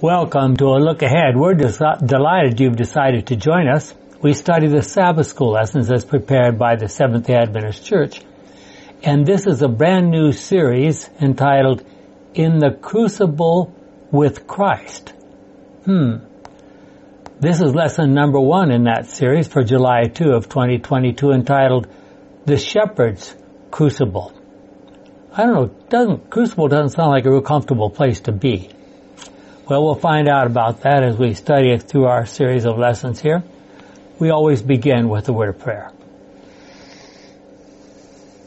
Welcome to a look ahead. We're des- delighted you've decided to join us. We study the Sabbath school lessons as prepared by the Seventh-day Adventist Church. And this is a brand new series entitled In the Crucible with Christ. Hmm. This is lesson number one in that series for July 2 of 2022 entitled The Shepherd's Crucible. I don't know, doesn't, crucible doesn't sound like a real comfortable place to be. Well, we'll find out about that as we study it through our series of lessons here. We always begin with a word of prayer.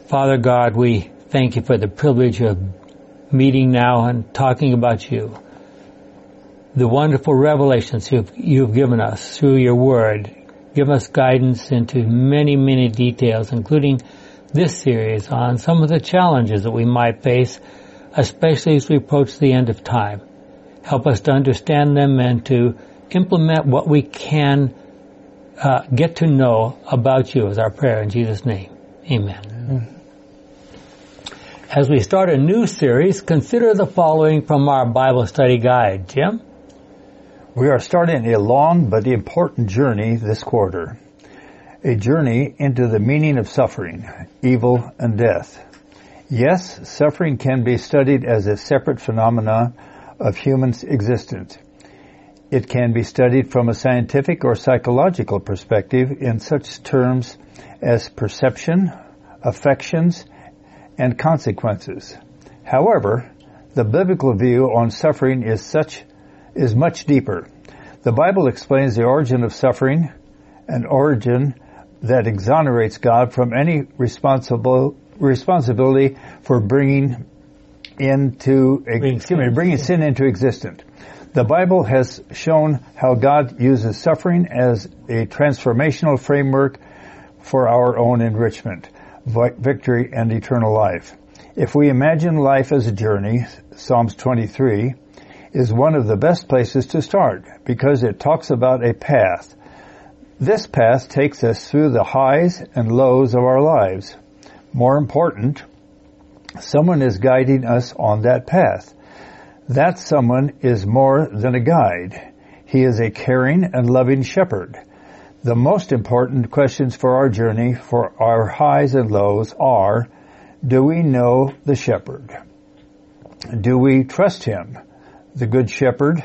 Father God, we thank you for the privilege of meeting now and talking about you. The wonderful revelations you've, you've given us through your word. Give us guidance into many, many details, including this series on some of the challenges that we might face, especially as we approach the end of time. Help us to understand them and to implement what we can uh, get to know about you is our prayer in Jesus' name. Amen. As we start a new series, consider the following from our Bible study guide. Jim? We are starting a long but important journey this quarter. A journey into the meaning of suffering, evil, and death. Yes, suffering can be studied as a separate phenomenon of human existence. It can be studied from a scientific or psychological perspective in such terms as perception, affections, and consequences. However, the biblical view on suffering is such is much deeper. The Bible explains the origin of suffering, an origin that exonerates God from any responsible responsibility for bringing into, excuse me, bringing sin into existence. The Bible has shown how God uses suffering as a transformational framework for our own enrichment, victory, and eternal life. If we imagine life as a journey, Psalms 23 is one of the best places to start because it talks about a path. This path takes us through the highs and lows of our lives. More important, Someone is guiding us on that path. That someone is more than a guide. He is a caring and loving shepherd. The most important questions for our journey, for our highs and lows are, do we know the shepherd? Do we trust him, the good shepherd,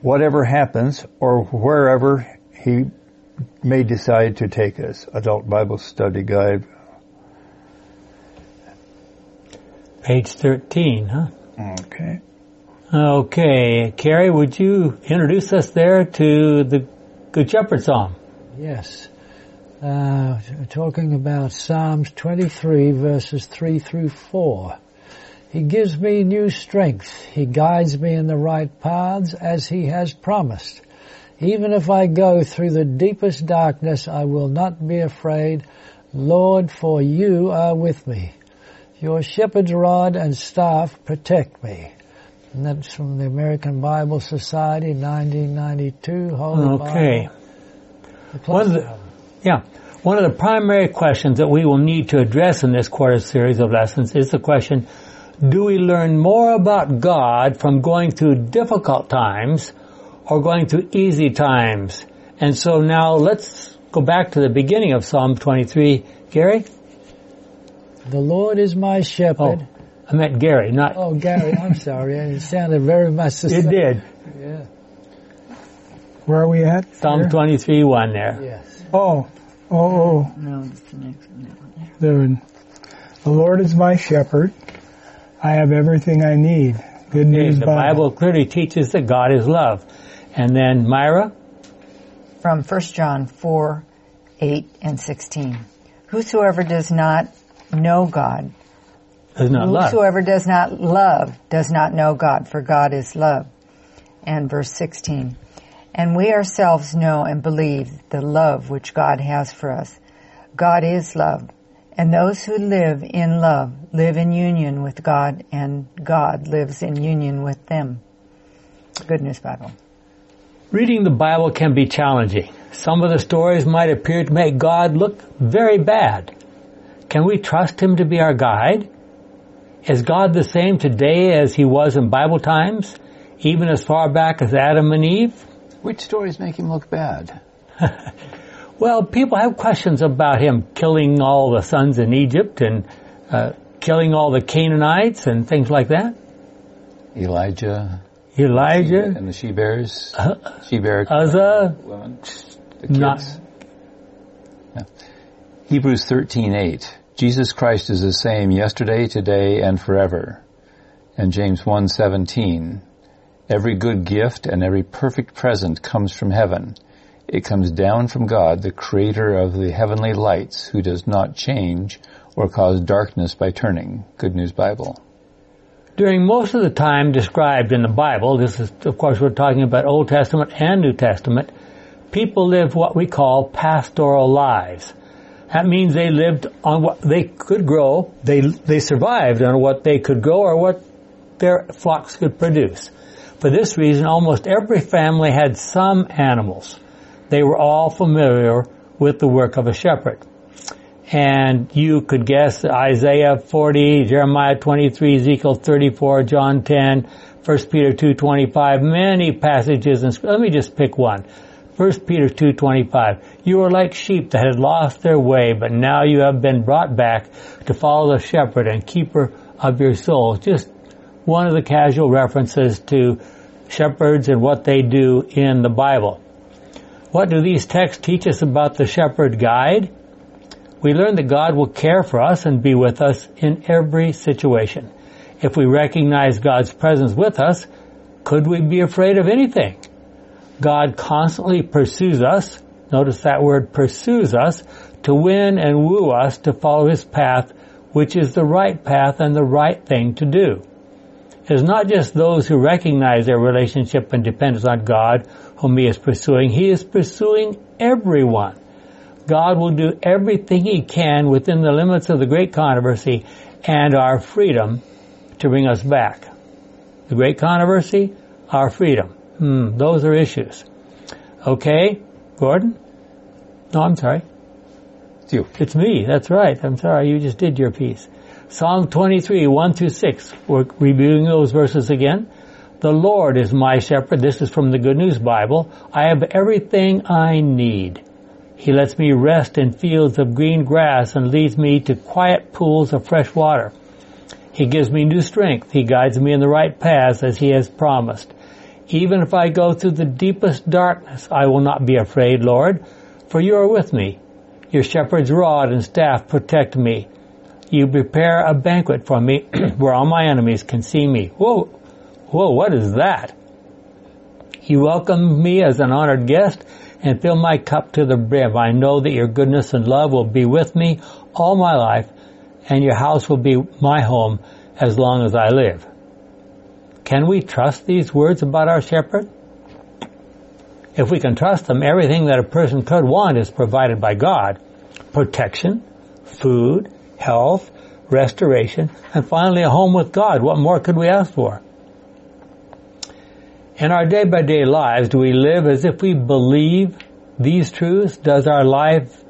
whatever happens or wherever he may decide to take us? Adult Bible Study Guide, Page 13, huh? Okay. Okay. Carrie, would you introduce us there to the Good Shepherd Psalm? Yes. Uh, talking about Psalms 23 verses 3 through 4. He gives me new strength. He guides me in the right paths as he has promised. Even if I go through the deepest darkness, I will not be afraid. Lord, for you are with me. Your shepherd's rod and staff protect me. And that's from the American Bible Society, 1992. Holy okay. One of the, yeah. One of the primary questions that we will need to address in this quarter series of lessons is the question, do we learn more about God from going through difficult times or going through easy times? And so now let's go back to the beginning of Psalm 23. Gary? The Lord is my shepherd. Oh, I meant Gary, not. Oh, Gary, I'm sorry. It sounded very much the same. It did. Yeah. Where are we at? Psalm there? 23, 1 there. Yes. Oh, oh, oh. No, it's the next one. There. The Lord is my shepherd. I have everything I need. Good news. The Bible. Bible clearly teaches that God is love. And then Myra? From 1 John 4, 8 and 16. Whosoever does not know God. Does not love. Whosoever does not love does not know God, for God is love. And verse 16. And we ourselves know and believe the love which God has for us. God is love. And those who live in love live in union with God and God lives in union with them. Good News Bible. Reading the Bible can be challenging. Some of the stories might appear to make God look very bad. Can we trust Him to be our guide? Is God the same today as He was in Bible times? even as far back as Adam and Eve? Which stories make him look bad? well, people have questions about him killing all the sons in Egypt and uh, killing all the Canaanites and things like that. Elijah. Elijah. And the she bears. Uh, she bear. Uzzah. Women. The kids. Not. Hebrews 13:8. Jesus Christ is the same yesterday, today, and forever. And James 1:17. Every good gift and every perfect present comes from heaven. It comes down from God, the creator of the heavenly lights, who does not change or cause darkness by turning. Good News Bible. During most of the time described in the Bible, this is, of course, we're talking about Old Testament and New Testament, people live what we call pastoral lives. That means they lived on what they could grow. They, they survived on what they could grow or what their flocks could produce. For this reason, almost every family had some animals. They were all familiar with the work of a shepherd. And you could guess Isaiah 40, Jeremiah 23, Ezekiel 34, John 10, 1 Peter 2.25, many passages. And let me just pick one. 1 Peter 2.25, you are like sheep that had lost their way, but now you have been brought back to follow the shepherd and keeper of your souls. Just one of the casual references to shepherds and what they do in the Bible. What do these texts teach us about the shepherd guide? We learn that God will care for us and be with us in every situation. If we recognize God's presence with us, could we be afraid of anything? God constantly pursues us, notice that word pursues us, to win and woo us to follow His path, which is the right path and the right thing to do. It is not just those who recognize their relationship and dependence on God whom He is pursuing. He is pursuing everyone. God will do everything He can within the limits of the great controversy and our freedom to bring us back. The great controversy, our freedom. Hmm, those are issues. Okay, Gordon? No, I'm sorry. It's you. It's me. That's right. I'm sorry. You just did your piece. Psalm 23, 1 through 6. We're reviewing those verses again. The Lord is my shepherd. This is from the Good News Bible. I have everything I need. He lets me rest in fields of green grass and leads me to quiet pools of fresh water. He gives me new strength. He guides me in the right paths as he has promised. Even if I go through the deepest darkness, I will not be afraid, Lord, for you are with me. Your shepherd's rod and staff protect me. You prepare a banquet for me where all my enemies can see me. Whoa, whoa, what is that? You welcome me as an honored guest and fill my cup to the brim. I know that your goodness and love will be with me all my life and your house will be my home as long as I live. Can we trust these words about our shepherd? If we can trust them, everything that a person could want is provided by God. Protection, food, health, restoration, and finally a home with God. What more could we ask for? In our day by day lives, do we live as if we believe these truths? Does our life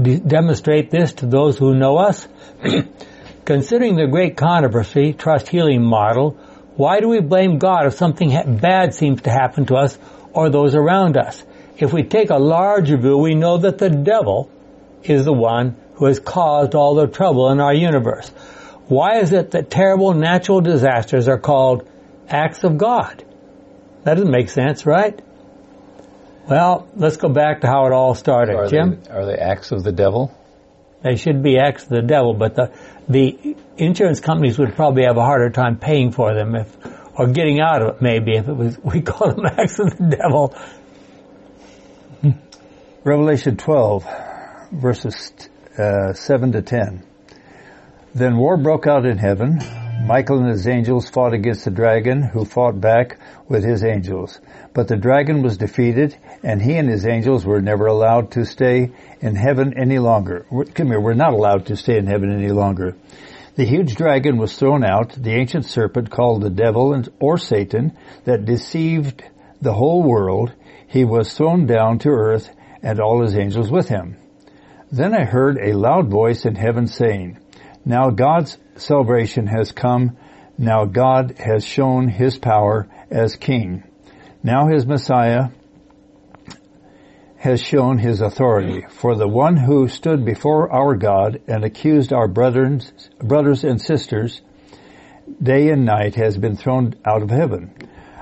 de- demonstrate this to those who know us? Considering the great controversy, trust healing model, why do we blame God if something bad seems to happen to us or those around us? If we take a larger view, we know that the devil is the one who has caused all the trouble in our universe. Why is it that terrible natural disasters are called acts of God? That doesn't make sense, right? Well, let's go back to how it all started. Are Jim? They, are they acts of the devil? They should be acts of the devil, but the, the insurance companies would probably have a harder time paying for them if, or getting out of it maybe if it was, we call them acts of the devil. Revelation 12, verses uh, 7 to 10. Then war broke out in heaven. Michael and his angels fought against the dragon, who fought back with his angels. But the dragon was defeated, and he and his angels were never allowed to stay in heaven any longer. Come here, we're not allowed to stay in heaven any longer. The huge dragon was thrown out, the ancient serpent called the devil or Satan, that deceived the whole world. He was thrown down to earth, and all his angels with him. Then I heard a loud voice in heaven saying, Now God's salvation has come Now God has shown his power as king. Now his Messiah has shown his authority. For the one who stood before our God and accused our brothers, brothers and sisters day and night has been thrown out of heaven.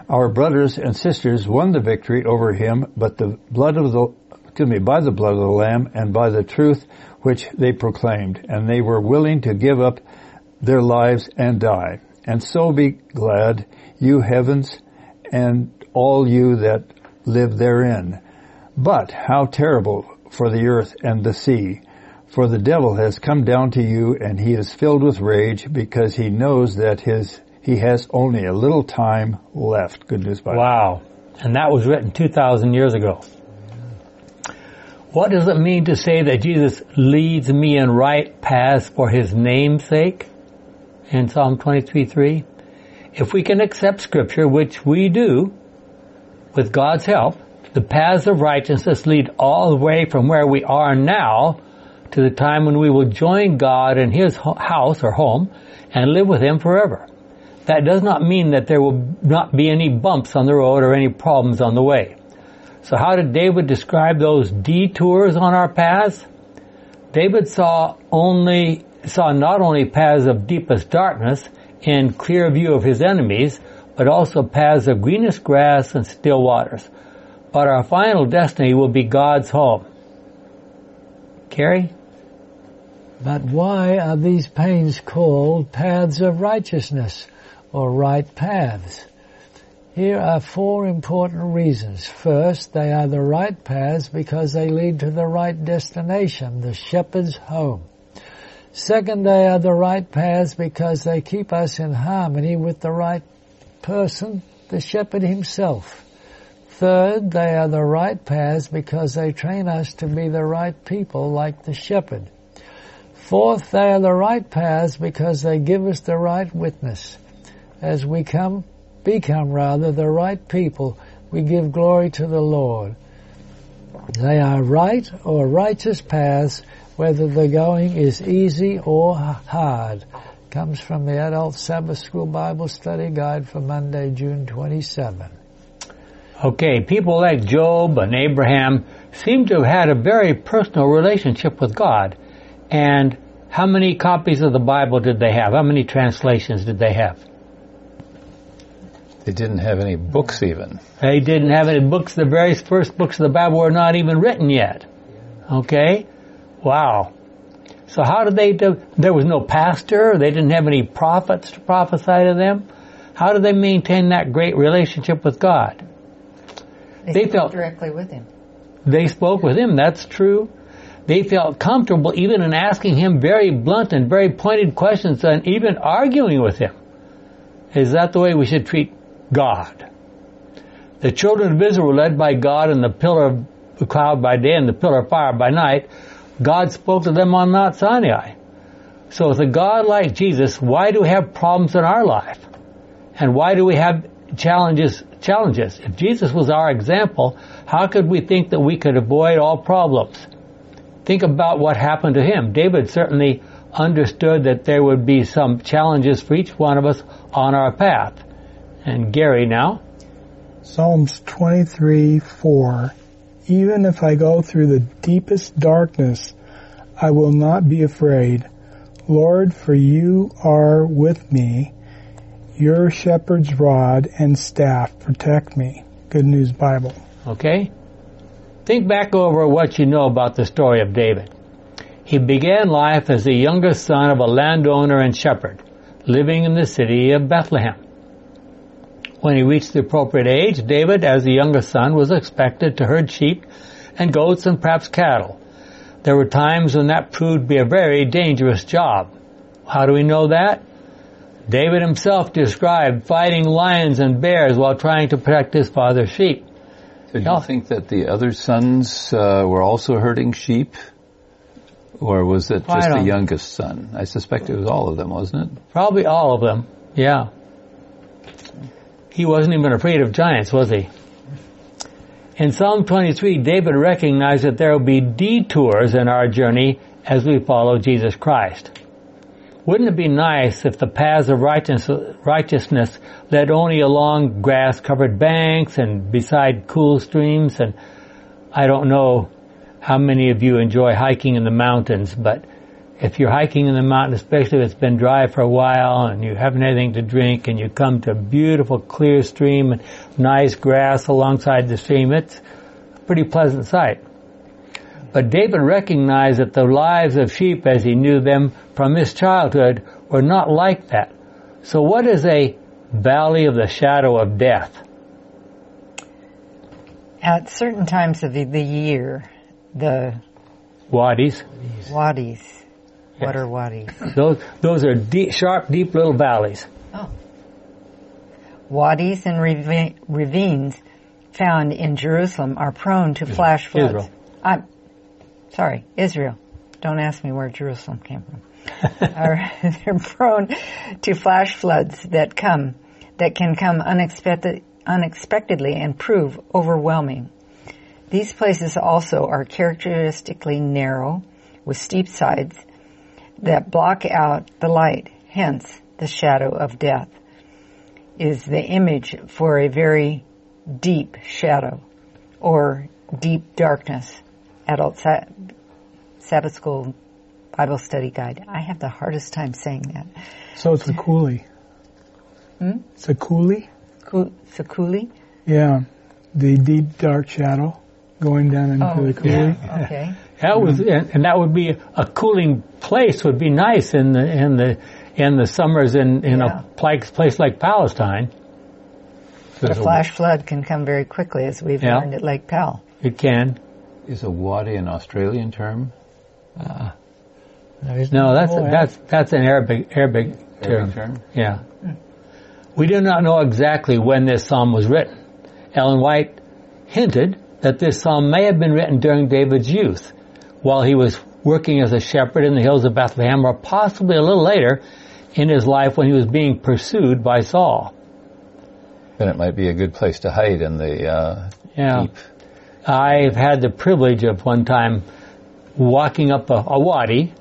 Our brothers and sisters won the victory over him, but the blood of the, excuse me, by the blood of the Lamb and by the truth which they proclaimed, and they were willing to give up their lives and die. And so be glad, you heavens, and all you that live therein. But how terrible for the earth and the sea, for the devil has come down to you and he is filled with rage because he knows that his, he has only a little time left. Good news Bible. Wow. And that was written 2,000 years ago. What does it mean to say that Jesus leads me in right paths for his name's sake? In Psalm 23 3. If we can accept scripture, which we do, with God's help, the paths of righteousness lead all the way from where we are now to the time when we will join God in His house or home and live with Him forever. That does not mean that there will not be any bumps on the road or any problems on the way. So how did David describe those detours on our paths? David saw only, saw not only paths of deepest darkness and clear view of his enemies, but also paths of greenest grass and still waters but our final destiny will be God's home. Carrie? But why are these pains called paths of righteousness or right paths? Here are four important reasons. First, they are the right paths because they lead to the right destination, the shepherd's home. Second, they are the right paths because they keep us in harmony with the right person, the shepherd himself. Third, they are the right paths because they train us to be the right people like the shepherd. Fourth, they are the right paths because they give us the right witness. As we come, become rather the right people, we give glory to the Lord. They are right or righteous paths, whether the going is easy or hard. Comes from the Adult Sabbath School Bible Study Guide for Monday, June 27. Okay, people like Job and Abraham seem to have had a very personal relationship with God. And how many copies of the Bible did they have? How many translations did they have? They didn't have any books even. They didn't have any books. The very first books of the Bible were not even written yet. Okay? Wow. So how did they do? There was no pastor. They didn't have any prophets to prophesy to them. How did they maintain that great relationship with God? They, they felt directly with him. They spoke with him. That's true. They felt comfortable even in asking him very blunt and very pointed questions and even arguing with him. Is that the way we should treat God? The children of Israel were led by God in the pillar of cloud by day and the pillar of fire by night. God spoke to them on Mount Sinai. So with a God like Jesus, why do we have problems in our life? And why do we have challenges challenges. If Jesus was our example, how could we think that we could avoid all problems? Think about what happened to him. David certainly understood that there would be some challenges for each one of us on our path. And Gary now? Psalms 23, 4. Even if I go through the deepest darkness, I will not be afraid. Lord, for you are with me. Your shepherd's rod and staff protect me. Good News Bible. Okay? Think back over what you know about the story of David. He began life as the youngest son of a landowner and shepherd, living in the city of Bethlehem. When he reached the appropriate age, David, as the youngest son, was expected to herd sheep and goats and perhaps cattle. There were times when that proved to be a very dangerous job. How do we know that? David himself described fighting lions and bears while trying to protect his father's sheep. So do you think that the other sons uh, were also herding sheep? Or was it just the youngest son? I suspect it was all of them, wasn't it? Probably all of them, yeah. He wasn't even afraid of giants, was he? In Psalm 23, David recognized that there will be detours in our journey as we follow Jesus Christ. Wouldn't it be nice if the paths of righteousness led only along grass-covered banks and beside cool streams? And I don't know how many of you enjoy hiking in the mountains, but if you're hiking in the mountain, especially if it's been dry for a while and you haven't anything to drink and you come to a beautiful clear stream and nice grass alongside the stream, it's a pretty pleasant sight. But David recognized that the lives of sheep as he knew them from his childhood were not like that. So what is a valley of the shadow of death? At certain times of the year, the wadis. Wadis what are wadis? Those, those are deep, sharp, deep little valleys. Oh. Wadis and ravines found in Jerusalem are prone to flash floods. Israel. I'm sorry, Israel. Don't ask me where Jerusalem came from. are, they're prone to flash floods that come, that can come unexpected, unexpectedly and prove overwhelming. These places also are characteristically narrow, with steep sides, that block out the light. Hence, the shadow of death is the image for a very deep shadow or deep darkness. Adult Sabbath School Bible Study Guide. I have the hardest time saying that. So it's a coulee. Hmm? It's a coulee? It's a coulee? Yeah. The deep dark shadow going down into oh, the coulee. Yeah. Okay. That was, and that would be a cooling place would be nice in the in the in the summers in in yeah. a place like Palestine. But a flash flood can come very quickly, as we've yeah. learned at Lake Powell. It can. Is a wadi an Australian term? Uh, no, that's a, that's that's an Arabic Arabic term. Arabic term. Yeah. We do not know exactly when this psalm was written. Ellen White hinted that this psalm may have been written during David's youth while he was working as a shepherd in the hills of Bethlehem, or possibly a little later in his life when he was being pursued by Saul. Then it might be a good place to hide in the uh, yeah. deep. I've had the privilege of one time walking up a, a wadi,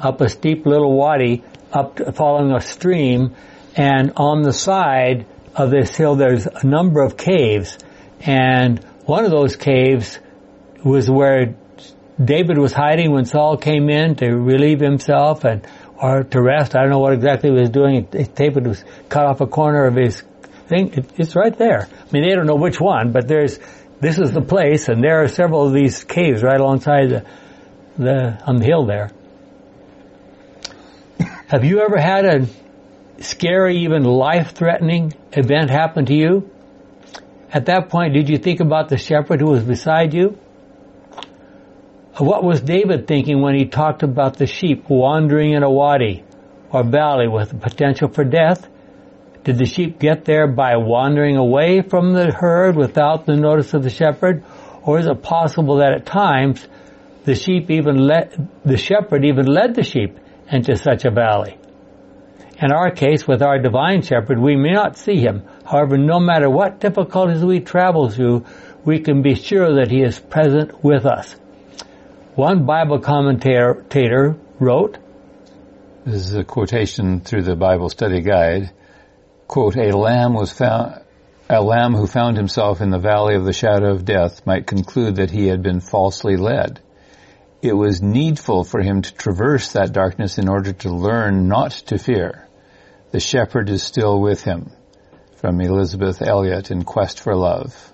up a steep little wadi, up to, following a stream, and on the side of this hill there's a number of caves, and one of those caves was where David was hiding when Saul came in to relieve himself and or to rest. I don't know what exactly he was doing. David was cut off a corner of his thing. It, it's right there. I mean, they don't know which one, but there's this is the place, and there are several of these caves right alongside the, the on the hill there. Have you ever had a scary, even life-threatening event happen to you? At that point, did you think about the shepherd who was beside you? What was David thinking when he talked about the sheep wandering in a wadi or valley with the potential for death? Did the sheep get there by wandering away from the herd without the notice of the shepherd? Or is it possible that at times the sheep even led, the shepherd even led the sheep into such a valley? In our case, with our divine shepherd, we may not see him. However, no matter what difficulties we travel through, we can be sure that he is present with us. One Bible commentator wrote, This is a quotation through the Bible study guide, quote, a lamb was found, a lamb who found himself in the valley of the shadow of death might conclude that he had been falsely led. It was needful for him to traverse that darkness in order to learn not to fear. The shepherd is still with him. From Elisabeth Elliot in Quest for Love.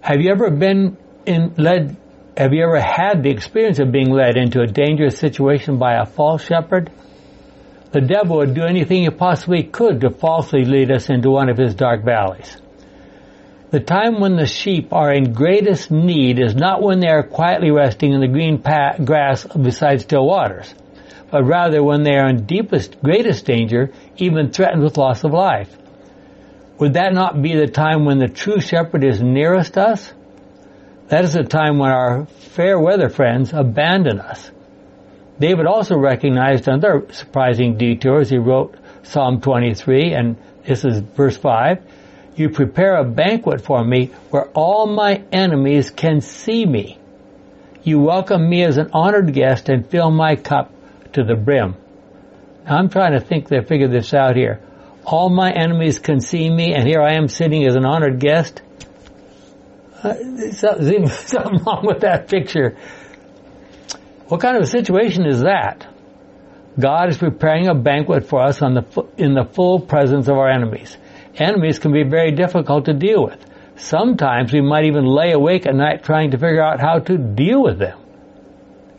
Have you ever been in, led have you ever had the experience of being led into a dangerous situation by a false shepherd? The devil would do anything he possibly could to falsely lead us into one of his dark valleys. The time when the sheep are in greatest need is not when they are quietly resting in the green grass beside still waters, but rather when they are in deepest, greatest danger, even threatened with loss of life. Would that not be the time when the true shepherd is nearest us? That is the time when our fair weather friends abandon us. David also recognized another surprising detour as he wrote Psalm 23, and this is verse 5. You prepare a banquet for me where all my enemies can see me. You welcome me as an honored guest and fill my cup to the brim. Now I'm trying to think they figure this out here. All my enemies can see me, and here I am sitting as an honored guest. Uh, something, something wrong with that picture. What kind of a situation is that? God is preparing a banquet for us the, in the full presence of our enemies. Enemies can be very difficult to deal with. Sometimes we might even lay awake at night trying to figure out how to deal with them.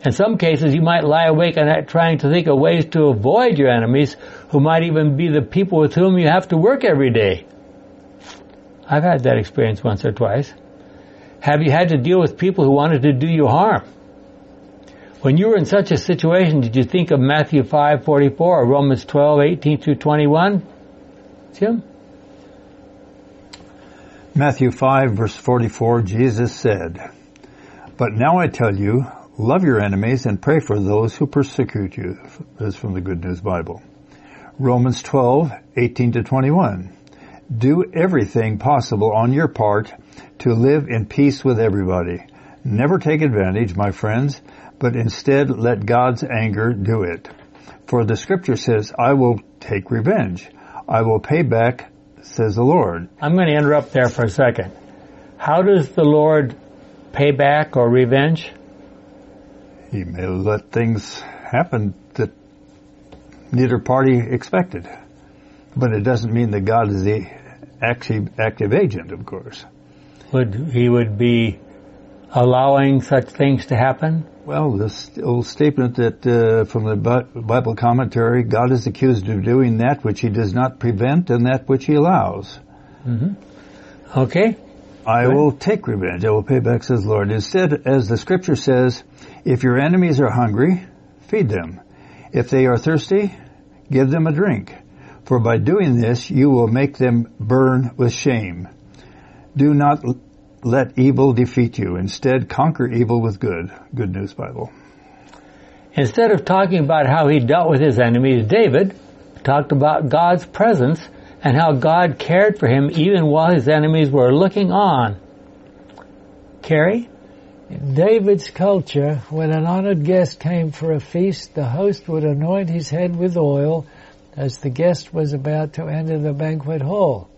In some cases, you might lie awake at night trying to think of ways to avoid your enemies, who might even be the people with whom you have to work every day. I've had that experience once or twice. Have you had to deal with people who wanted to do you harm? When you were in such a situation, did you think of Matthew 5:44 or Romans 12:18 through 21? Jim? Matthew 5 verse 44, Jesus said, But now I tell you, love your enemies and pray for those who persecute you. This is from the Good News Bible. Romans 12, 18 to 21. Do everything possible on your part to live in peace with everybody. Never take advantage, my friends, but instead let God's anger do it. For the scripture says, I will take revenge. I will pay back, says the Lord. I'm going to interrupt there for a second. How does the Lord pay back or revenge? He may let things happen that neither party expected. But it doesn't mean that God is the active, active agent, of course. Would he would be allowing such things to happen? Well, this old statement that uh, from the Bible commentary, God is accused of doing that which He does not prevent and that which He allows. Mm-hmm. Okay. I will take revenge. I will pay back, says the Lord. Instead, as the Scripture says, if your enemies are hungry, feed them. If they are thirsty, give them a drink. For by doing this, you will make them burn with shame. Do not let evil defeat you. Instead, conquer evil with good. Good News Bible. Instead of talking about how he dealt with his enemies, David talked about God's presence and how God cared for him even while his enemies were looking on. Carrie? In David's culture, when an honored guest came for a feast, the host would anoint his head with oil as the guest was about to enter the banquet hall.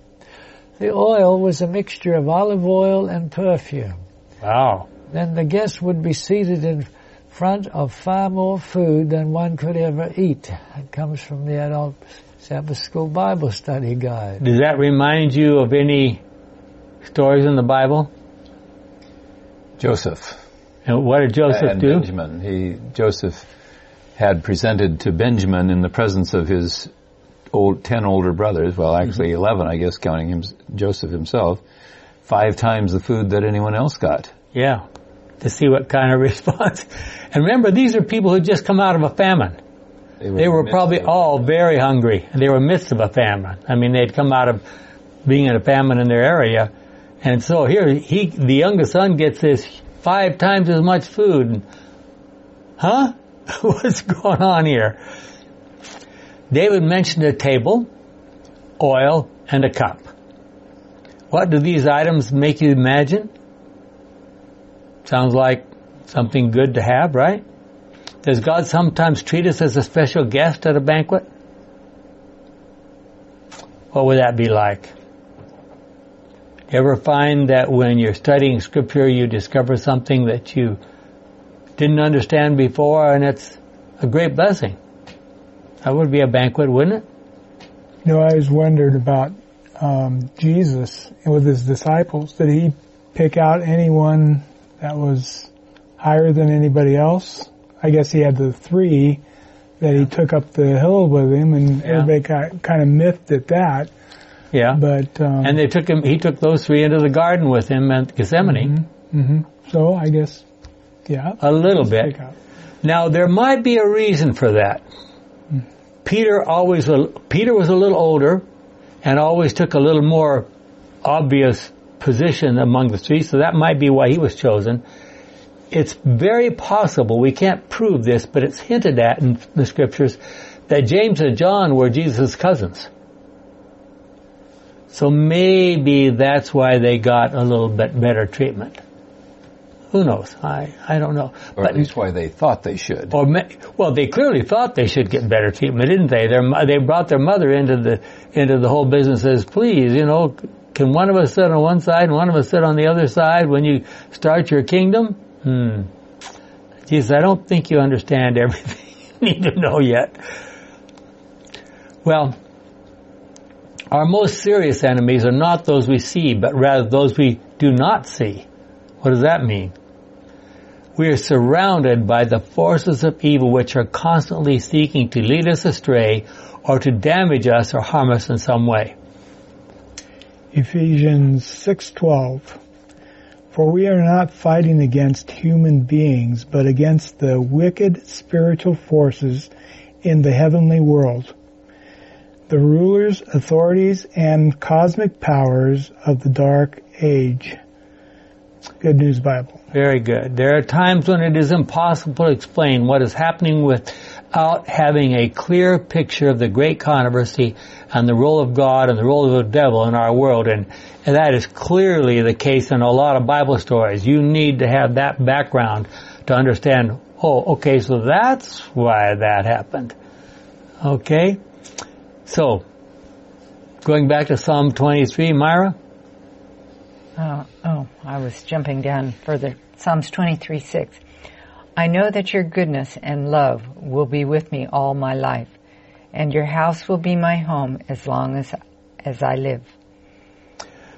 The oil was a mixture of olive oil and perfume. Wow. Then the guests would be seated in front of far more food than one could ever eat. It comes from the adult Sabbath School Bible Study Guide. Does that remind you of any stories in the Bible? Joseph. And what did Joseph and do? Benjamin. He Joseph had presented to Benjamin in the presence of his old, ten older brothers, well actually mm-hmm. 11 I guess counting him, Joseph himself, five times the food that anyone else got. Yeah, to see what kind of response. And remember, these are people who just come out of a famine. They were, they were probably all very hungry. They were midst of a famine. I mean, they'd come out of being in a famine in their area. And so here, he, the youngest son gets this five times as much food. Huh? What's going on here? David mentioned a table, oil, and a cup. What do these items make you imagine? Sounds like something good to have, right? Does God sometimes treat us as a special guest at a banquet? What would that be like? You ever find that when you're studying scripture you discover something that you didn't understand before and it's a great blessing? That would be a banquet, wouldn't it? You know, I always wondered about um, Jesus with his disciples. Did he pick out anyone that was higher than anybody else? I guess he had the three that he took up the hill with him, and yeah. everybody got, kind of miffed at that. Yeah, but um, and they took him. He took those three into the garden with him at Gethsemane. Mm-hmm, mm-hmm. So I guess, yeah, a little bit. Now there might be a reason for that. Peter always, Peter was a little older and always took a little more obvious position among the three, so that might be why he was chosen. It's very possible, we can't prove this, but it's hinted at in the scriptures that James and John were Jesus' cousins. So maybe that's why they got a little bit better treatment. Who knows? I, I don't know. Or but, at least why they thought they should. Or well, they clearly thought they should get better treatment, didn't they? Their, they brought their mother into the into the whole business as, please, you know, can one of us sit on one side and one of us sit on the other side when you start your kingdom? Hmm. Jesus, I don't think you understand everything you need to know yet. Well, our most serious enemies are not those we see, but rather those we do not see. What does that mean? We are surrounded by the forces of evil which are constantly seeking to lead us astray or to damage us or harm us in some way. Ephesians 6:12 For we are not fighting against human beings but against the wicked spiritual forces in the heavenly world the rulers, authorities, and cosmic powers of the dark age. Good News Bible. Very good. There are times when it is impossible to explain what is happening without having a clear picture of the great controversy and the role of God and the role of the devil in our world. And, and that is clearly the case in a lot of Bible stories. You need to have that background to understand, oh, okay, so that's why that happened. Okay? So, going back to Psalm 23, Myra? Uh, oh, I was jumping down further. Psalms 23, 6. I know that your goodness and love will be with me all my life, and your house will be my home as long as, as I live.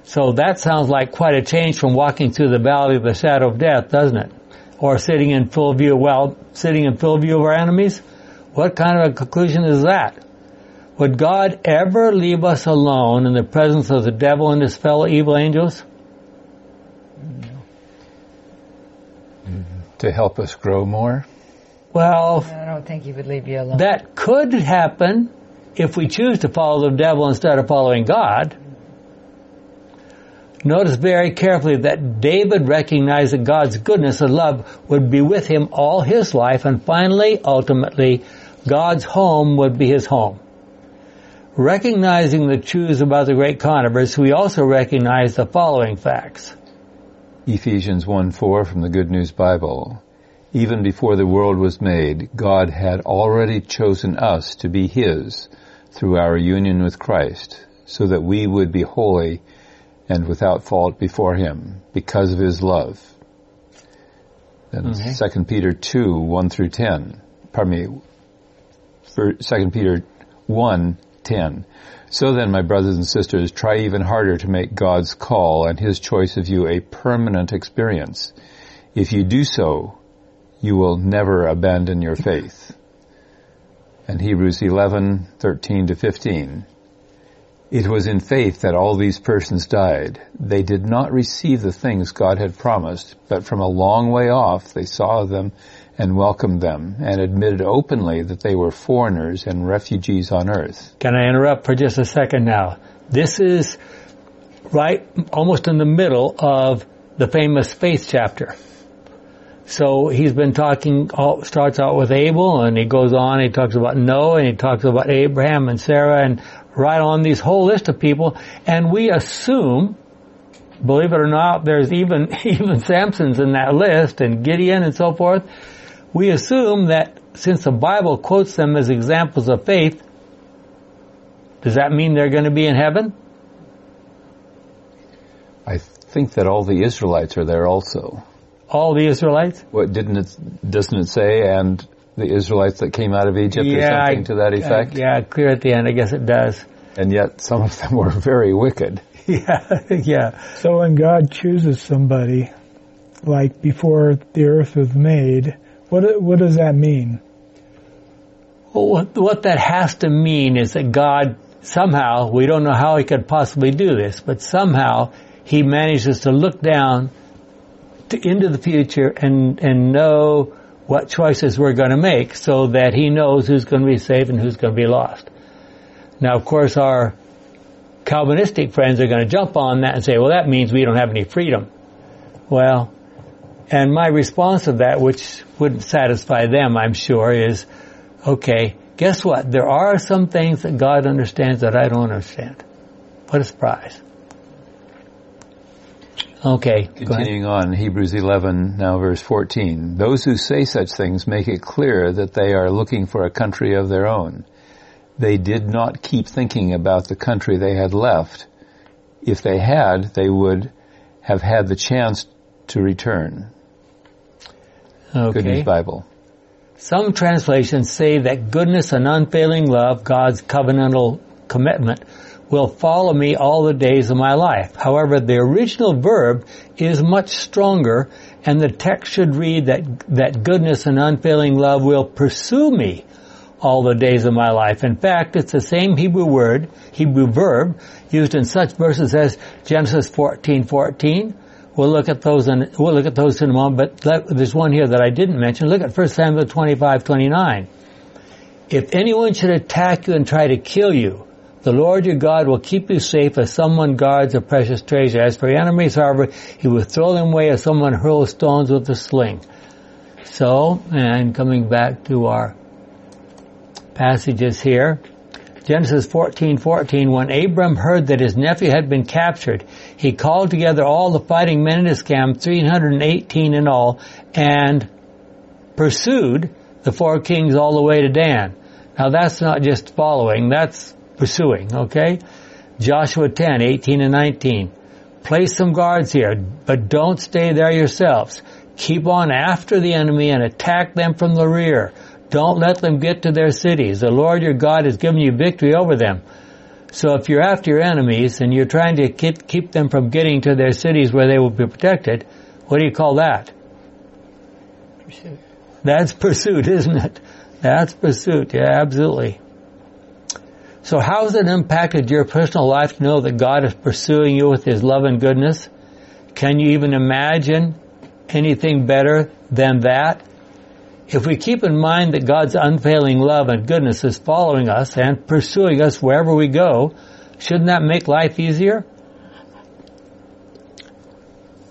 So that sounds like quite a change from walking through the valley of the shadow of death, doesn't it? Or sitting in full view, well, sitting in full view of our enemies? What kind of a conclusion is that? Would God ever leave us alone in the presence of the devil and his fellow evil angels? To help us grow more? Well, I don't think he would leave you alone. That could happen if we choose to follow the devil instead of following God. Notice very carefully that David recognized that God's goodness and love would be with him all his life and finally, ultimately, God's home would be his home. Recognizing the truths about the great controversy, we also recognize the following facts. Ephesians 1:4 from the Good News Bible. Even before the world was made, God had already chosen us to be His through our union with Christ, so that we would be holy and without fault before Him because of His love. Then mm-hmm. 2 Peter 2, 1 through 10. Pardon me, 2 Peter 1, 10. So then, my brothers and sisters, try even harder to make God's call and His choice of you a permanent experience. If you do so, you will never abandon your faith. And Hebrews 11, 13 to 15. It was in faith that all these persons died. They did not receive the things God had promised, but from a long way off they saw them and welcomed them and admitted openly that they were foreigners and refugees on earth. Can I interrupt for just a second now? This is right almost in the middle of the famous faith chapter. So he's been talking, starts out with Abel and he goes on, he talks about Noah and he talks about Abraham and Sarah and right on these whole list of people and we assume believe it or not, there's even, even Samson's in that list and Gideon and so forth we assume that since the Bible quotes them as examples of faith, does that mean they're going to be in heaven? I think that all the Israelites are there also. All the Israelites? What didn't it? Doesn't it say? And the Israelites that came out of Egypt, yeah, or something I, to that effect? I, yeah, clear at the end. I guess it does. And yet, some of them were very wicked. Yeah, yeah. So when God chooses somebody, like before the earth was made, what what does that mean? Well, what, what that has to mean is that God somehow, we don't know how he could possibly do this, but somehow he manages to look down to, into the future and, and know what choices we're going to make so that he knows who's going to be saved and who's going to be lost. Now, of course, our Calvinistic friends are going to jump on that and say, well, that means we don't have any freedom. Well, and my response to that, which wouldn't satisfy them, I'm sure, is, okay, guess what? There are some things that God understands that I don't understand. What a surprise. Okay. Continuing on, Hebrews 11, now verse 14. Those who say such things make it clear that they are looking for a country of their own. They did not keep thinking about the country they had left. If they had, they would have had the chance to return. Okay. Good News Bible. Some translations say that goodness and unfailing love, God's covenantal commitment, will follow me all the days of my life. However, the original verb is much stronger and the text should read that, that goodness and unfailing love will pursue me all the days of my life. In fact, it's the same Hebrew word, Hebrew verb, used in such verses as Genesis 14, 14. We'll look at those in, we'll look at those in a moment, but there's one here that I didn't mention. Look at 1 Samuel 25, 29. If anyone should attack you and try to kill you, the Lord your God will keep you safe as someone guards a precious treasure. As for your enemies, however, he will throw them away as someone hurls stones with a sling. So, and coming back to our passages here, Genesis 14, 14, when Abram heard that his nephew had been captured, he called together all the fighting men in his camp, 318 in all, and pursued the four kings all the way to Dan. Now that's not just following, that's pursuing, okay? Joshua 10, 18 and 19. Place some guards here, but don't stay there yourselves. Keep on after the enemy and attack them from the rear. Don't let them get to their cities. The Lord your God has given you victory over them. So if you're after your enemies and you're trying to keep them from getting to their cities where they will be protected, what do you call that? Pursuit. That's pursuit, isn't it? That's pursuit. Yeah, absolutely. So how has it impacted your personal life to know that God is pursuing you with His love and goodness? Can you even imagine anything better than that? If we keep in mind that God's unfailing love and goodness is following us and pursuing us wherever we go, shouldn't that make life easier?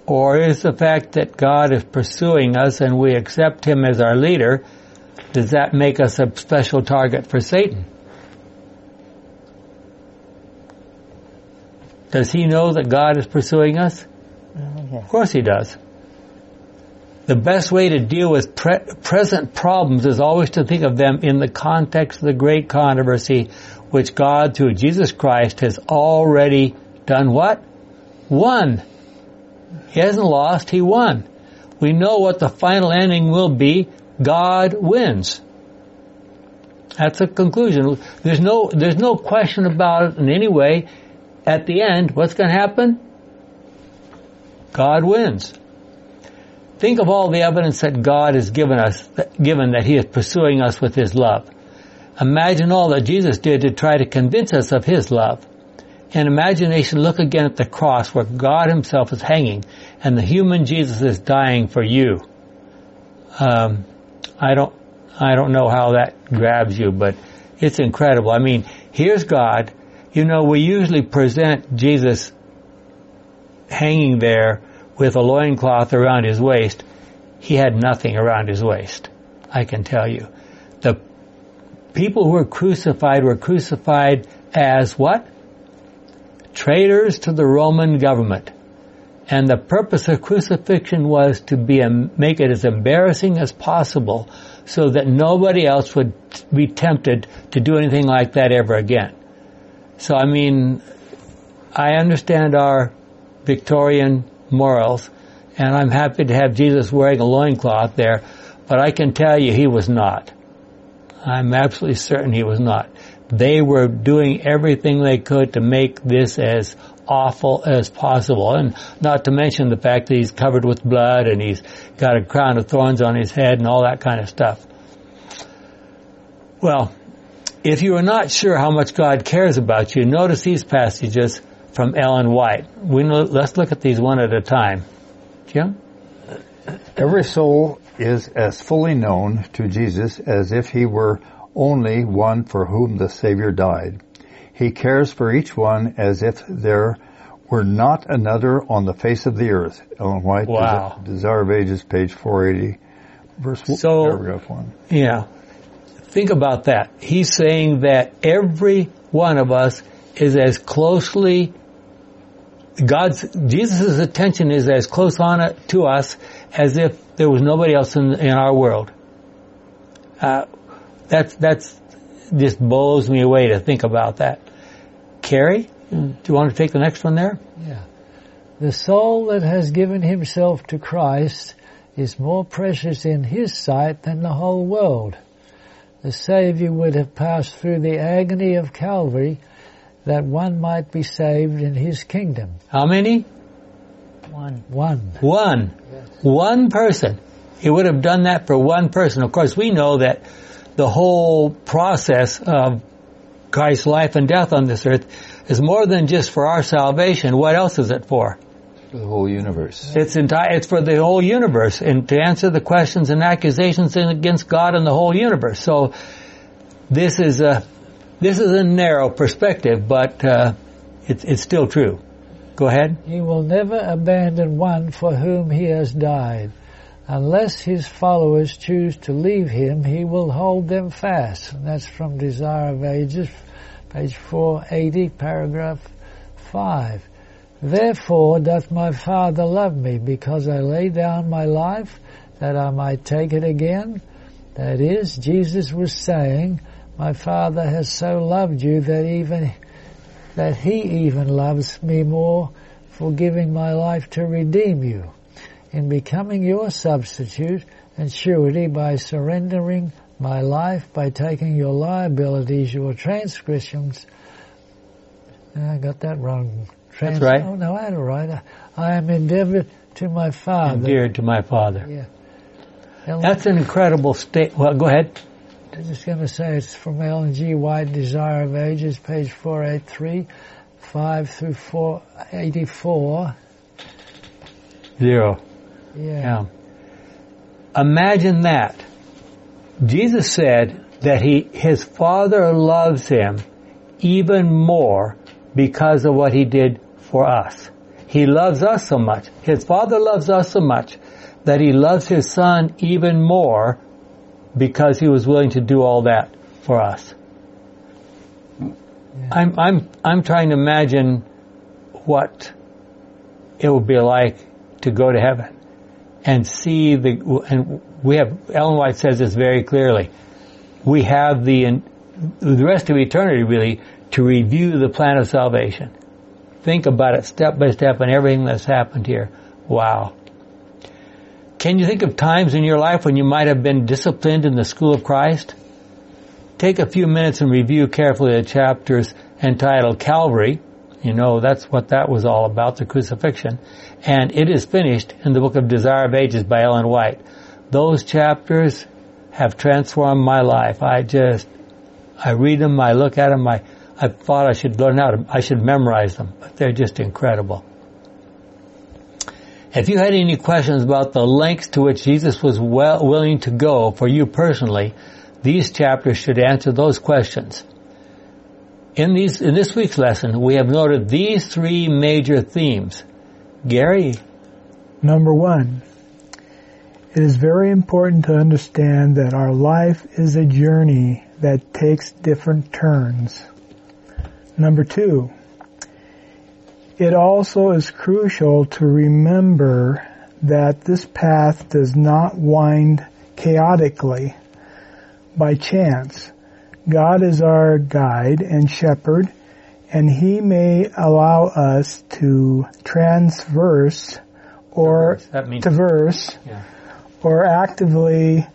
Or is the fact that God is pursuing us and we accept Him as our leader, does that make us a special target for Satan? Does he know that God is pursuing us? Of course he does. The best way to deal with pre- present problems is always to think of them in the context of the great controversy which God through Jesus Christ has already done what? Won. He hasn't lost, he won. We know what the final ending will be. God wins. That's a conclusion. There's no, there's no question about it in any way at the end, what's going to happen? God wins. Think of all the evidence that God has given us, given that He is pursuing us with His love. Imagine all that Jesus did to try to convince us of His love. In imagination, look again at the cross where God Himself is hanging and the human Jesus is dying for you. Um, I don't, I don't know how that grabs you, but it's incredible. I mean, here's God you know, we usually present Jesus hanging there with a loincloth around his waist. He had nothing around his waist. I can tell you. The people who were crucified were crucified as what? Traitors to the Roman government. And the purpose of crucifixion was to be make it as embarrassing as possible so that nobody else would be tempted to do anything like that ever again. So I mean, I understand our Victorian morals, and I'm happy to have Jesus wearing a loincloth there, but I can tell you he was not. I'm absolutely certain he was not. They were doing everything they could to make this as awful as possible, and not to mention the fact that he's covered with blood and he's got a crown of thorns on his head and all that kind of stuff. Well, if you are not sure how much God cares about you, notice these passages from Ellen White. We know, let's look at these one at a time. Jim? Every soul is as fully known to Jesus as if he were only one for whom the Savior died. He cares for each one as if there were not another on the face of the earth. Ellen White, wow. Desire of Ages, page 480, verse so, paragraph 1. Yeah. Think about that. He's saying that every one of us is as closely God's, Jesus' attention is as close on it to us as if there was nobody else in, in our world. Uh, that's, that's, just blows me away to think about that. Carrie, do you want to take the next one there? Yeah. The soul that has given himself to Christ is more precious in his sight than the whole world. The Savior would have passed through the agony of Calvary that one might be saved in his kingdom. How many? One. One. One. One person. He would have done that for one person. Of course, we know that the whole process of Christ's life and death on this earth is more than just for our salvation. What else is it for? For the whole universe. It's entire, it's for the whole universe and to answer the questions and accusations against God and the whole universe. So this is a, this is a narrow perspective, but, uh, it's, it's still true. Go ahead. He will never abandon one for whom he has died. Unless his followers choose to leave him, he will hold them fast. And that's from Desire of Ages, page 480, paragraph 5. Therefore doth my Father love me, because I lay down my life, that I might take it again. That is, Jesus was saying, my Father has so loved you that even, that He even loves me more for giving my life to redeem you. In becoming your substitute and surety by surrendering my life, by taking your liabilities, your transgressions, ah, I got that wrong. That's right. Oh no, I had it right. I, I am endeavored to my Father. Endeared to my Father. Yeah. That's an incredible state. Well, go ahead. I was just going to say it's from Ellen G. White, Desire of Ages, page 483, 5 through 484. Zero. Yeah. Yeah. Imagine that. Jesus said that he, his Father loves him even more because of what he did for us. He loves us so much. His Father loves us so much that he loves his Son even more because he was willing to do all that for us. I'm, I'm, I'm trying to imagine what it would be like to go to heaven and see the, and we have, Ellen White says this very clearly. We have the, the rest of eternity really to review the plan of salvation. Think about it step by step and everything that's happened here. Wow. Can you think of times in your life when you might have been disciplined in the school of Christ? Take a few minutes and review carefully the chapters entitled Calvary. You know, that's what that was all about, the crucifixion. And it is finished in the book of Desire of Ages by Ellen White. Those chapters have transformed my life. I just, I read them, I look at them, I, I thought I should learn how to, I should memorize them, but they're just incredible. If you had any questions about the lengths to which Jesus was well, willing to go for you personally, these chapters should answer those questions. In these, in this week's lesson, we have noted these three major themes. Gary? Number one, it is very important to understand that our life is a journey that takes different turns. Number two, it also is crucial to remember that this path does not wind chaotically by chance. God is our guide and shepherd, and He may allow us to transverse or traverse Yeah. or actively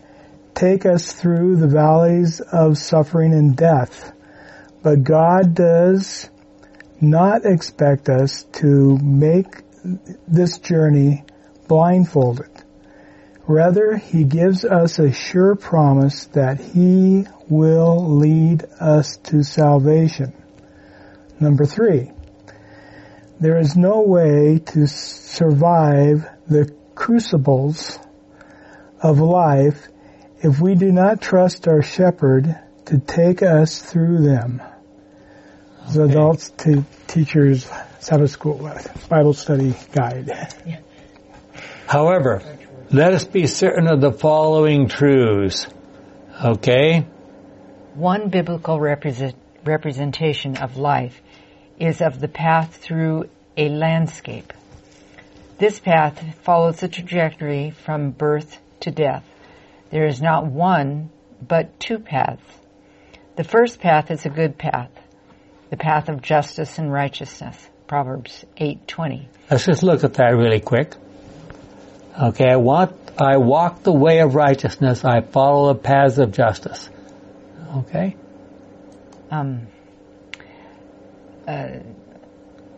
take us through the valleys of suffering and death. But God does not expect us to make this journey blindfolded. Rather, He gives us a sure promise that He will lead us to salvation. Number three, there is no way to survive the crucibles of life if we do not trust our shepherd to take us through them. As adults to teachers, Sabbath school, uh, Bible study guide. However, let us be certain of the following truths. Okay? One biblical represent, representation of life is of the path through a landscape. This path follows the trajectory from birth to death. There is not one, but two paths. The first path is a good path, the path of justice and righteousness. Proverbs 8:20. Let's just look at that really quick. Okay, I want I walk the way of righteousness. I follow the paths of justice. Okay. Um, uh,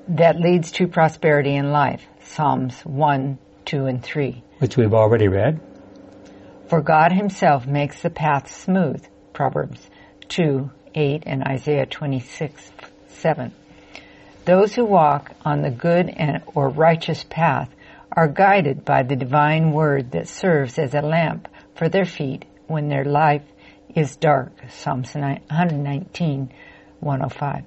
that leads to prosperity in life. Psalms 1, 2, and 3. Which we've already read. For God himself makes the path smooth. Proverbs 2, 8, and Isaiah 26, 7. Those who walk on the good and, or righteous path are guided by the divine word that serves as a lamp for their feet when their life is dark. Psalms 119, 105.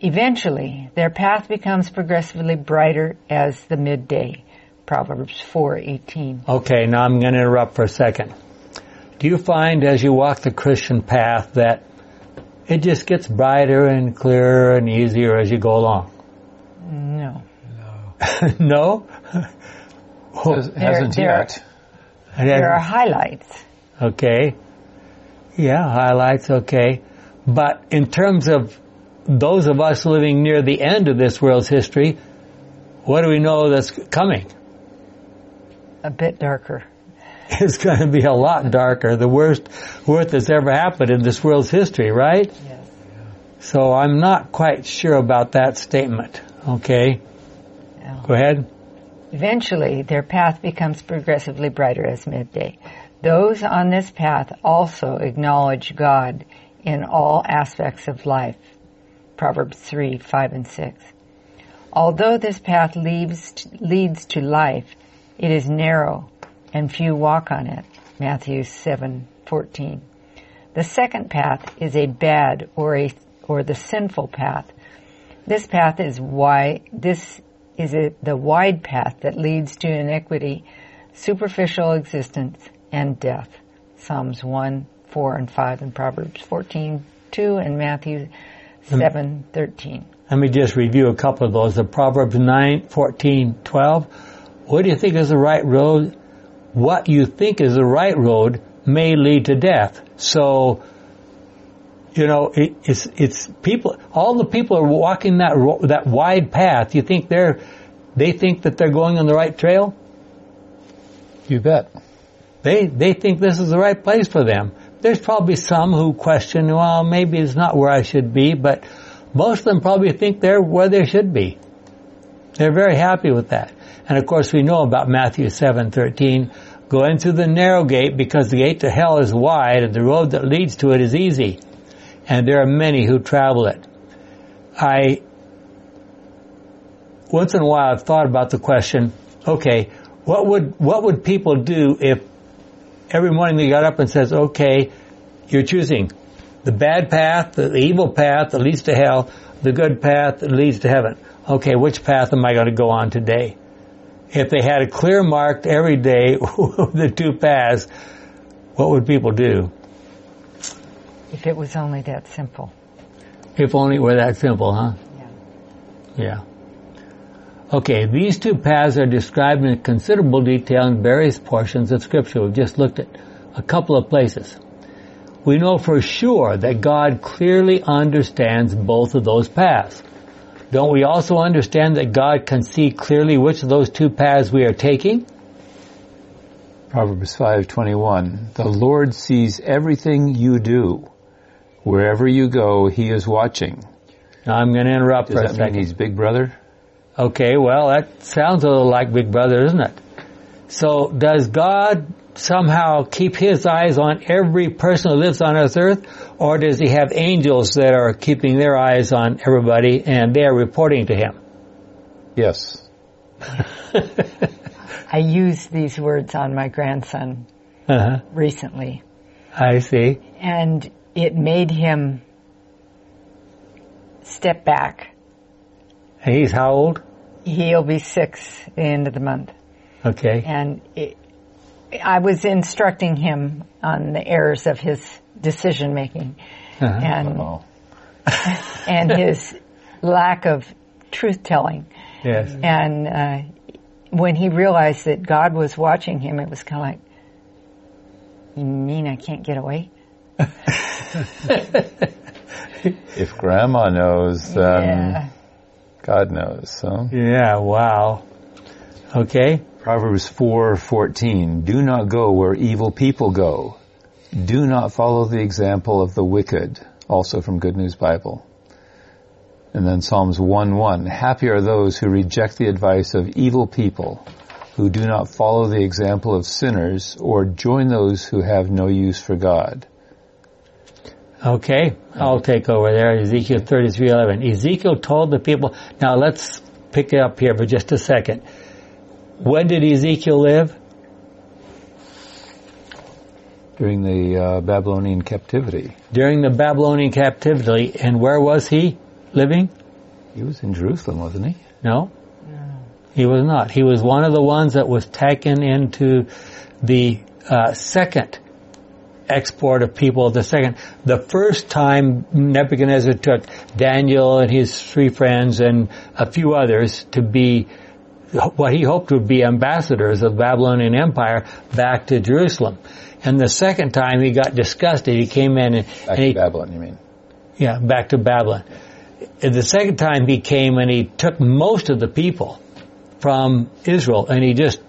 Eventually, their path becomes progressively brighter as the midday. Proverbs 4:18. Okay, now I'm going to interrupt for a second. Do you find as you walk the Christian path that it just gets brighter and clearer and easier as you go along? No. No. no? Has, oh. hasn't there, yet. There, there are highlights. Okay. Yeah, highlights, okay. But in terms of those of us living near the end of this world's history, what do we know that's coming? A bit darker. It's going to be a lot darker. The worst, worst that's ever happened in this world's history, right? Yes. So I'm not quite sure about that statement. Okay. Yeah. Go ahead. Eventually, their path becomes progressively brighter as midday. Those on this path also acknowledge God in all aspects of life. Proverbs 3, 5, and 6. Although this path leads, leads to life, it is narrow and few walk on it. Matthew 7:14. The second path is a bad or a, or the sinful path. This path is why, this is a, the wide path that leads to iniquity, superficial existence, and death. Psalms 1, 4, and 5, and Proverbs 14, 2, and Matthew 7, 13. Let me just review a couple of those. The Proverbs 9, 14, 12. What do you think is the right road? What you think is the right road may lead to death. So, you know, it, it's, it's people, all the people are walking that, ro- that wide path. You think they're, they think that they're going on the right trail? You bet. They, they think this is the right place for them. There's probably some who question, well, maybe it's not where I should be, but most of them probably think they're where they should be. They're very happy with that. And of course we know about Matthew 7:13, go into the narrow gate because the gate to hell is wide and the road that leads to it is easy. And there are many who travel it. I once in a while I've thought about the question, okay, what would what would people do if every morning they got up and says, okay, you're choosing the bad path, the evil path that leads to hell, the good path that leads to heaven. Okay, which path am I going to go on today? If they had a clear marked every day of the two paths, what would people do? If it was only that simple. If only it were that simple, huh? Yeah. Yeah. Okay, these two paths are described in considerable detail in various portions of Scripture. We've just looked at a couple of places. We know for sure that God clearly understands both of those paths. Don't we also understand that God can see clearly which of those two paths we are taking? Proverbs 5:21 The Lord sees everything you do. Wherever you go, he is watching. Now I'm going to interrupt Does for a that second. mean he's big brother? Okay, well, that sounds a little like Big Brother, isn't it? So, does God somehow keep His eyes on every person who lives on this earth, or does He have angels that are keeping their eyes on everybody and they are reporting to Him? Yes. I used these words on my grandson Uh-huh. recently, I see. and it made him step back. He's how old? He'll be six at the end of the month. Okay. And it, I was instructing him on the errors of his decision making Uh-huh. and Oh. and his lack of truth telling. Yes. And uh, when he realized that God was watching him, it was kind of like, "You mean I can't get away?" If Grandma knows, then yeah. God knows. So Yeah, wow. Okay. Proverbs four fourteen: Do not go where evil people go. Do not follow the example of the wicked. Also from Good News Bible. And then Psalms 1-1, Happy are those who reject the advice of evil people, who do not follow the example of sinners, or join those who have no use for God. Okay, I'll take over there. Ezekiel 33:11. Ezekiel told the people. Now let's pick it up here for just a second. When did Ezekiel live? During the uh, Babylonian captivity. During the Babylonian captivity. And where was he living? He was in Jerusalem, wasn't he? No. He was not. He was one of the ones that was taken into the uh, second export of people. The second, the first time Nebuchadnezzar took Daniel and his three friends and a few others to be what he hoped would be ambassadors of the Babylonian Empire back to Jerusalem. And the second time he got disgusted, he came in and, Back and to he, Babylon, you mean? yeah, back to Babylon. And the second time he came and he took most of the people from Israel and he just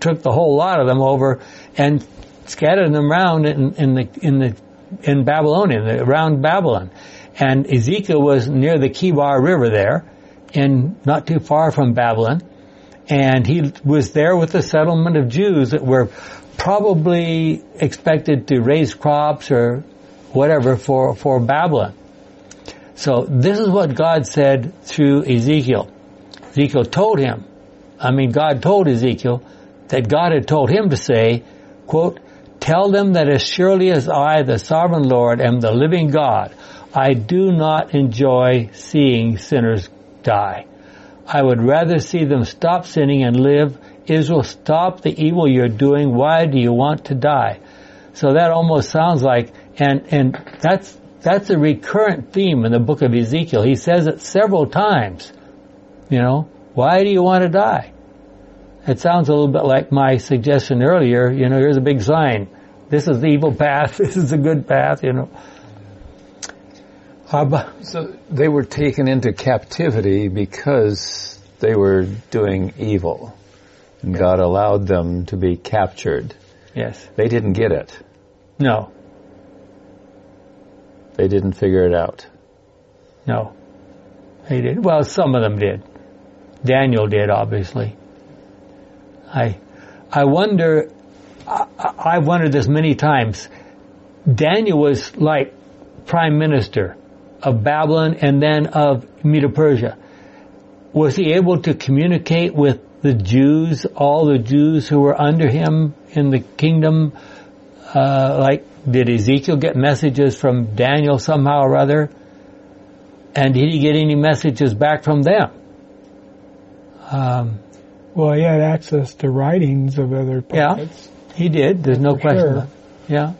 took the whole lot of them over and scattered them around in, in the, in the, in Babylonia, around Babylon. And Ezekiel was near the Kebar River there and not too far from Babylon. And he was there with the settlement of Jews that were probably expected to raise crops or whatever for, for Babylon. So this is what God said through Ezekiel. Ezekiel told him, I mean God told Ezekiel that God had told him to say, quote, tell them that as surely as I, the sovereign Lord, am the living God, I do not enjoy seeing sinners die. I would rather see them stop sinning and live. Israel, stop the evil you're doing. Why do you want to die? So that almost sounds like, and, and that's, that's a recurrent theme in the book of Ezekiel. He says it several times. You know, why do you want to die? It sounds a little bit like my suggestion earlier. You know, here's a big sign. This is the evil path. This is the good path. You know. Abba, So they were taken into captivity because they were doing evil. And God allowed them to be captured. yes. They didn't get it. No. They didn't figure it out. No. They did. Well, some of them did. Daniel did, obviously. I, I wonder, I, I've wondered this many times. Daniel was like prime minister of Babylon and then of Medo-Persia. Was he able to communicate with the Jews, all the Jews who were under him in the kingdom? Uh, like, did Ezekiel get messages from Daniel somehow or other? And did he get any messages back from them? Um, Well, he had access to writings of other Yeah. he did. There's no question. sure. Yeah.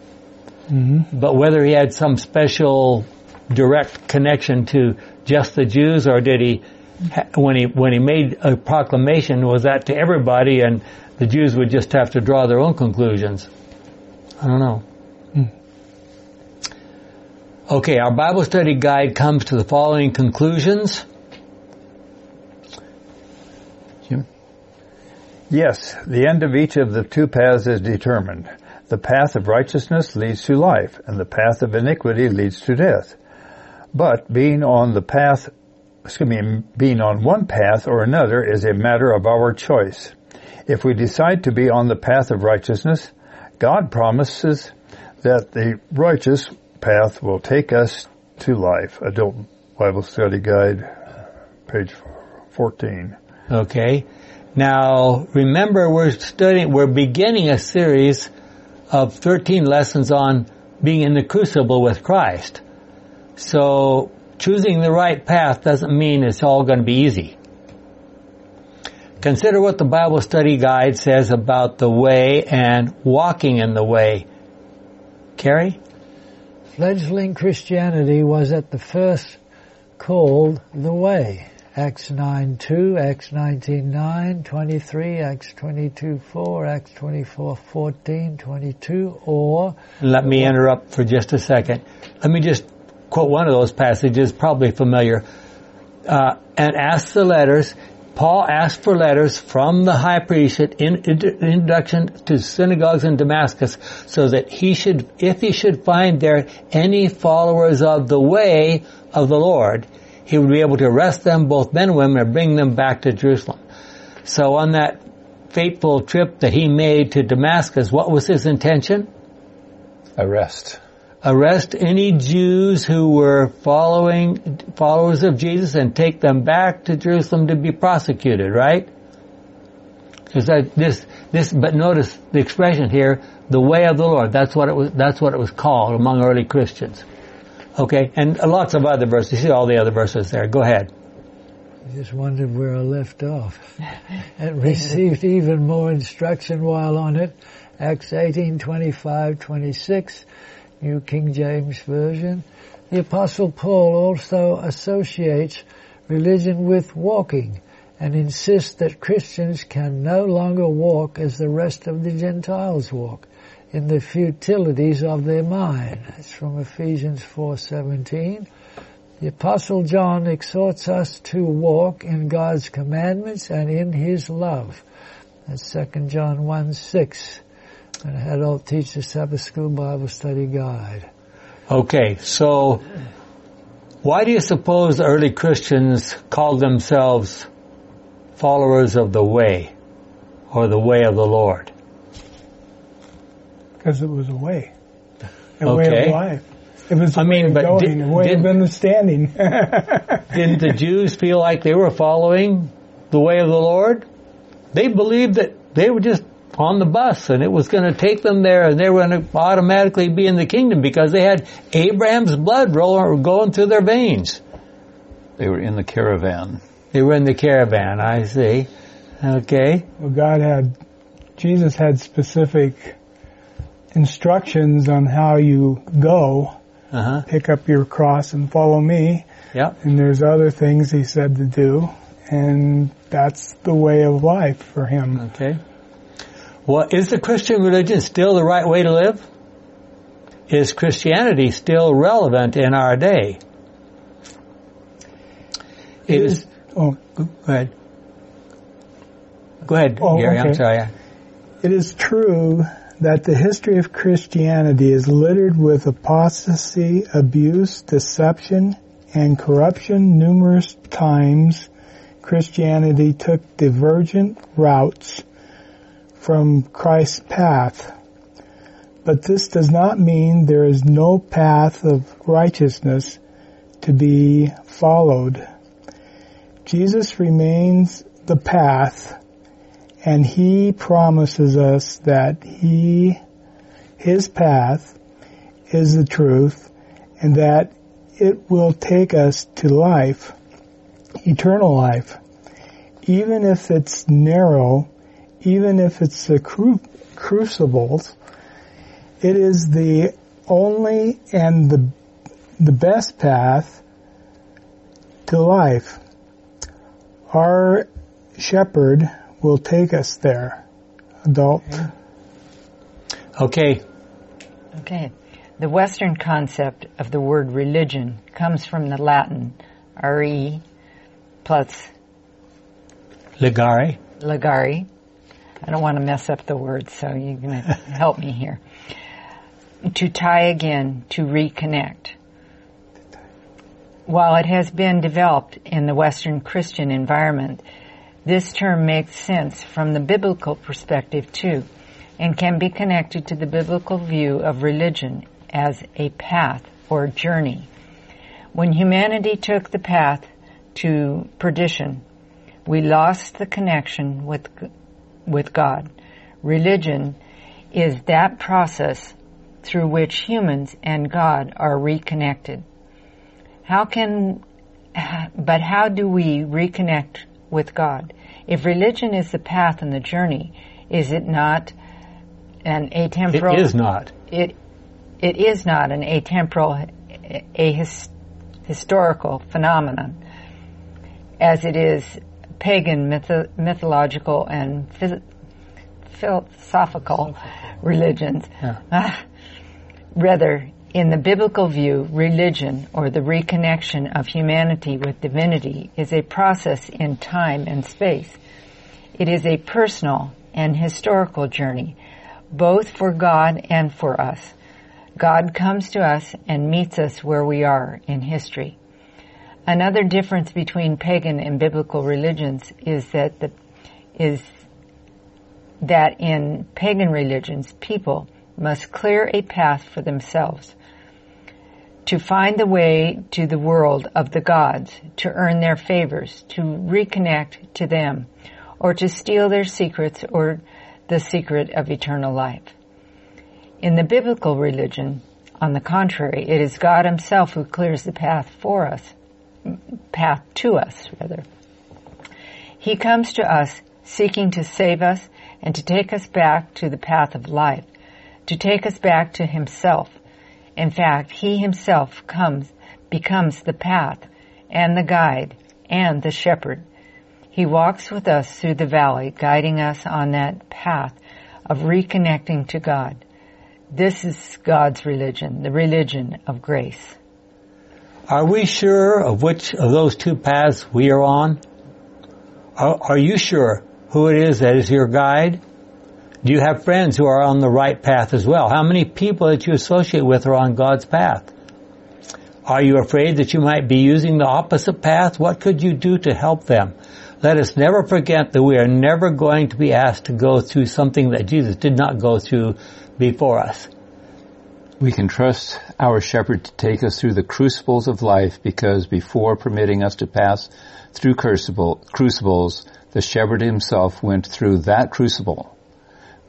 hmm But whether he had some special direct connection to just the Jews or did he, when he, when he made a proclamation, was that to everybody and the Jews would just have to draw their own conclusions? I don't know. Hmm. Okay, our Bible study guide comes to the following conclusions. Jim? Yes, the end of each of the two paths is determined. The path of righteousness leads to life, and the path of iniquity leads to death. But being on the path, excuse me, being on one path or another is a matter of our choice. If we decide to be on the path of righteousness, God promises that the righteous path will take us to life. Adult Bible Study Guide, page 14. Okay. Now, remember we're studying, we're beginning a series of 13 lessons on being in the crucible with Christ. So, choosing the right path doesn't mean it's all going to be easy. Consider what the Bible study guide says about the way and walking in the way. Carrie? Fledgling Christianity was at the first called the way, Acts 9 2, Acts 19 9, 23, Acts 22 4, Acts 24 14, 22, or. Let me interrupt for just a second. Let me just quote one of those passages, probably familiar. Uh, and ask the letters. Paul asked for letters from the high priest in, in, introduction to synagogues in Damascus so that he should, if he should find there any followers of the way of the Lord, he would be able to arrest them, both men and women, and bring them back to Jerusalem. So on that fateful trip that he made to Damascus, what was his intention? Arrest. Arrest any Jews who were following, followers of Jesus and take them back to Jerusalem to be prosecuted, right? Because this, this, but notice the expression here, the way of the Lord. That's what it was, that's what it was called among early Christians. Okay, and lots of other verses. You see all the other verses there. Go ahead. I just wondered where I left off. and received even more instruction while on it. Acts 18, 25, 26, New King James Version. The Apostle Paul also associates religion with walking and insists that Christians can no longer walk as the rest of the Gentiles walk in the futilities of their mind. That's from Ephesians 4:17. The apostle John exhorts us to walk in God's commandments and in his love. That's 2 John 1 6. An adult teacher Sabbath School Bible Study Guide. Okay, so why do you suppose the early Christians called themselves followers of the way or the way of the Lord? because it was a way, a okay. way of life. It was a I way mean, of but going, did- a way did- of understanding. Didn't the Jews feel like they were following the way of the Lord? They believed that they were just on the bus and it was going to take them there and they were going to automatically be in the kingdom because they had Abraham's blood rolling, going through their veins. They were in the caravan. They were in the caravan, I see. Okay. well, God had, Jesus had specific instructions on how you go, Uh huh. pick up your cross and follow me. Yep. And there's other things he said to do, and that's the way of life for him. Okay. Well, is the Christian religion still the right way to live? Is Christianity still relevant in our day? It is. Oh, Go ahead. Go ahead, Oh, Gary. I'm sorry. It is true that the history of Christianity is littered with apostasy, abuse, deception, and corruption. Numerous times Christianity took divergent routes from Christ's path. But this does not mean there is no path of righteousness to be followed. Jesus remains the path and he promises us that he, his path is the truth and that it will take us to life, eternal life. Even if it's narrow, even if it's the cru- crucibles, it is the only and the, the best path to life. Our shepherd will take us there. Adult. Okay. Okay. The Western concept of the word religion comes from the Latin re plus Ligare. legari. I don't want to mess up the word, so you're going to help me here. To tie again, to reconnect. While it has been developed in the Western Christian environment, this term makes sense from the biblical perspective too, and can be connected to the biblical view of religion as a path or journey. When humanity took the path to perdition, we lost the connection with, with God. Religion is that process through which humans and God are reconnected. How can, but how do we reconnect with God? If religion is the path and the journey, is it not an atemporal? It is not. It, it is not an atemporal, a his, historical phenomenon. as it is pagan myth- mythological and phys- philosophical religions. Yeah. Ah, rather, in the biblical view, religion or the reconnection of humanity with divinity is a process in time and space. It is a personal and historical journey, both for God and for us. God comes to us and meets us where we are in history. Another difference between pagan and biblical religions is that the, is that in pagan religions, people must clear a path for themselves to find the way to the world of the gods, to earn their favors, to reconnect to them, or to steal their secrets or the secret of eternal life. In the biblical religion, on the contrary, it is God himself who clears the path for us, path to us, rather. He comes to us seeking to save us and to take us back to the path of life, to take us back to himself. In fact, he himself comes, becomes the path and the guide and the shepherd. He walks with us through the valley, guiding us on that path of reconnecting to God. This is God's religion, the religion of grace. Are we sure of which of those two paths we are on? Are, are you sure who it is that is your guide? Do you have friends who are on the right path as well? How many people that you associate with are on God's path? Are you afraid that you might be using the opposite path? What could you do to help them? Let us never forget that we are never going to be asked to go through something that Jesus did not go through before us. We can trust our shepherd to take us through the crucibles of life because before permitting us to pass through crucible, crucibles, the shepherd himself went through that crucible.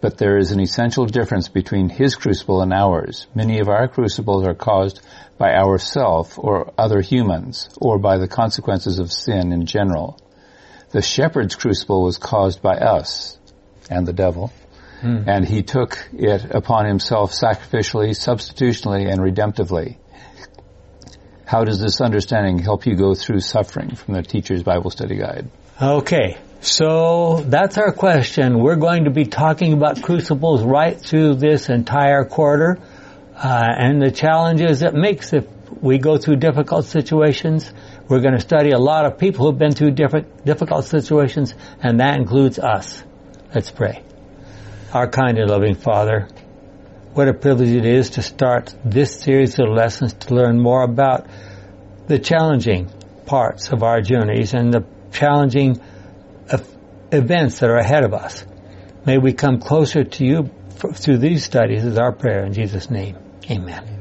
But there is an essential difference between his crucible and ours. Many of our crucibles are caused by ourself or other humans or by the consequences of sin in general. The shepherd's crucible was caused by us and the devil. And he took it upon himself sacrificially, substitutionally, and redemptively. How does this understanding help you go through suffering from the Teacher's Bible Study Guide? Okay, so that's our question. We're going to be talking about crucibles right through this entire quarter, uh, and the challenges it makes if we go through difficult situations. We're going to study a lot of people who've been through different difficult situations, and that includes us. Let's pray. Our kind and loving Father, what a privilege it is to start this series of lessons to learn more about the challenging parts of our journeys and the challenging events that are ahead of us. May we come closer to you through these studies is our prayer in Jesus' name. Amen.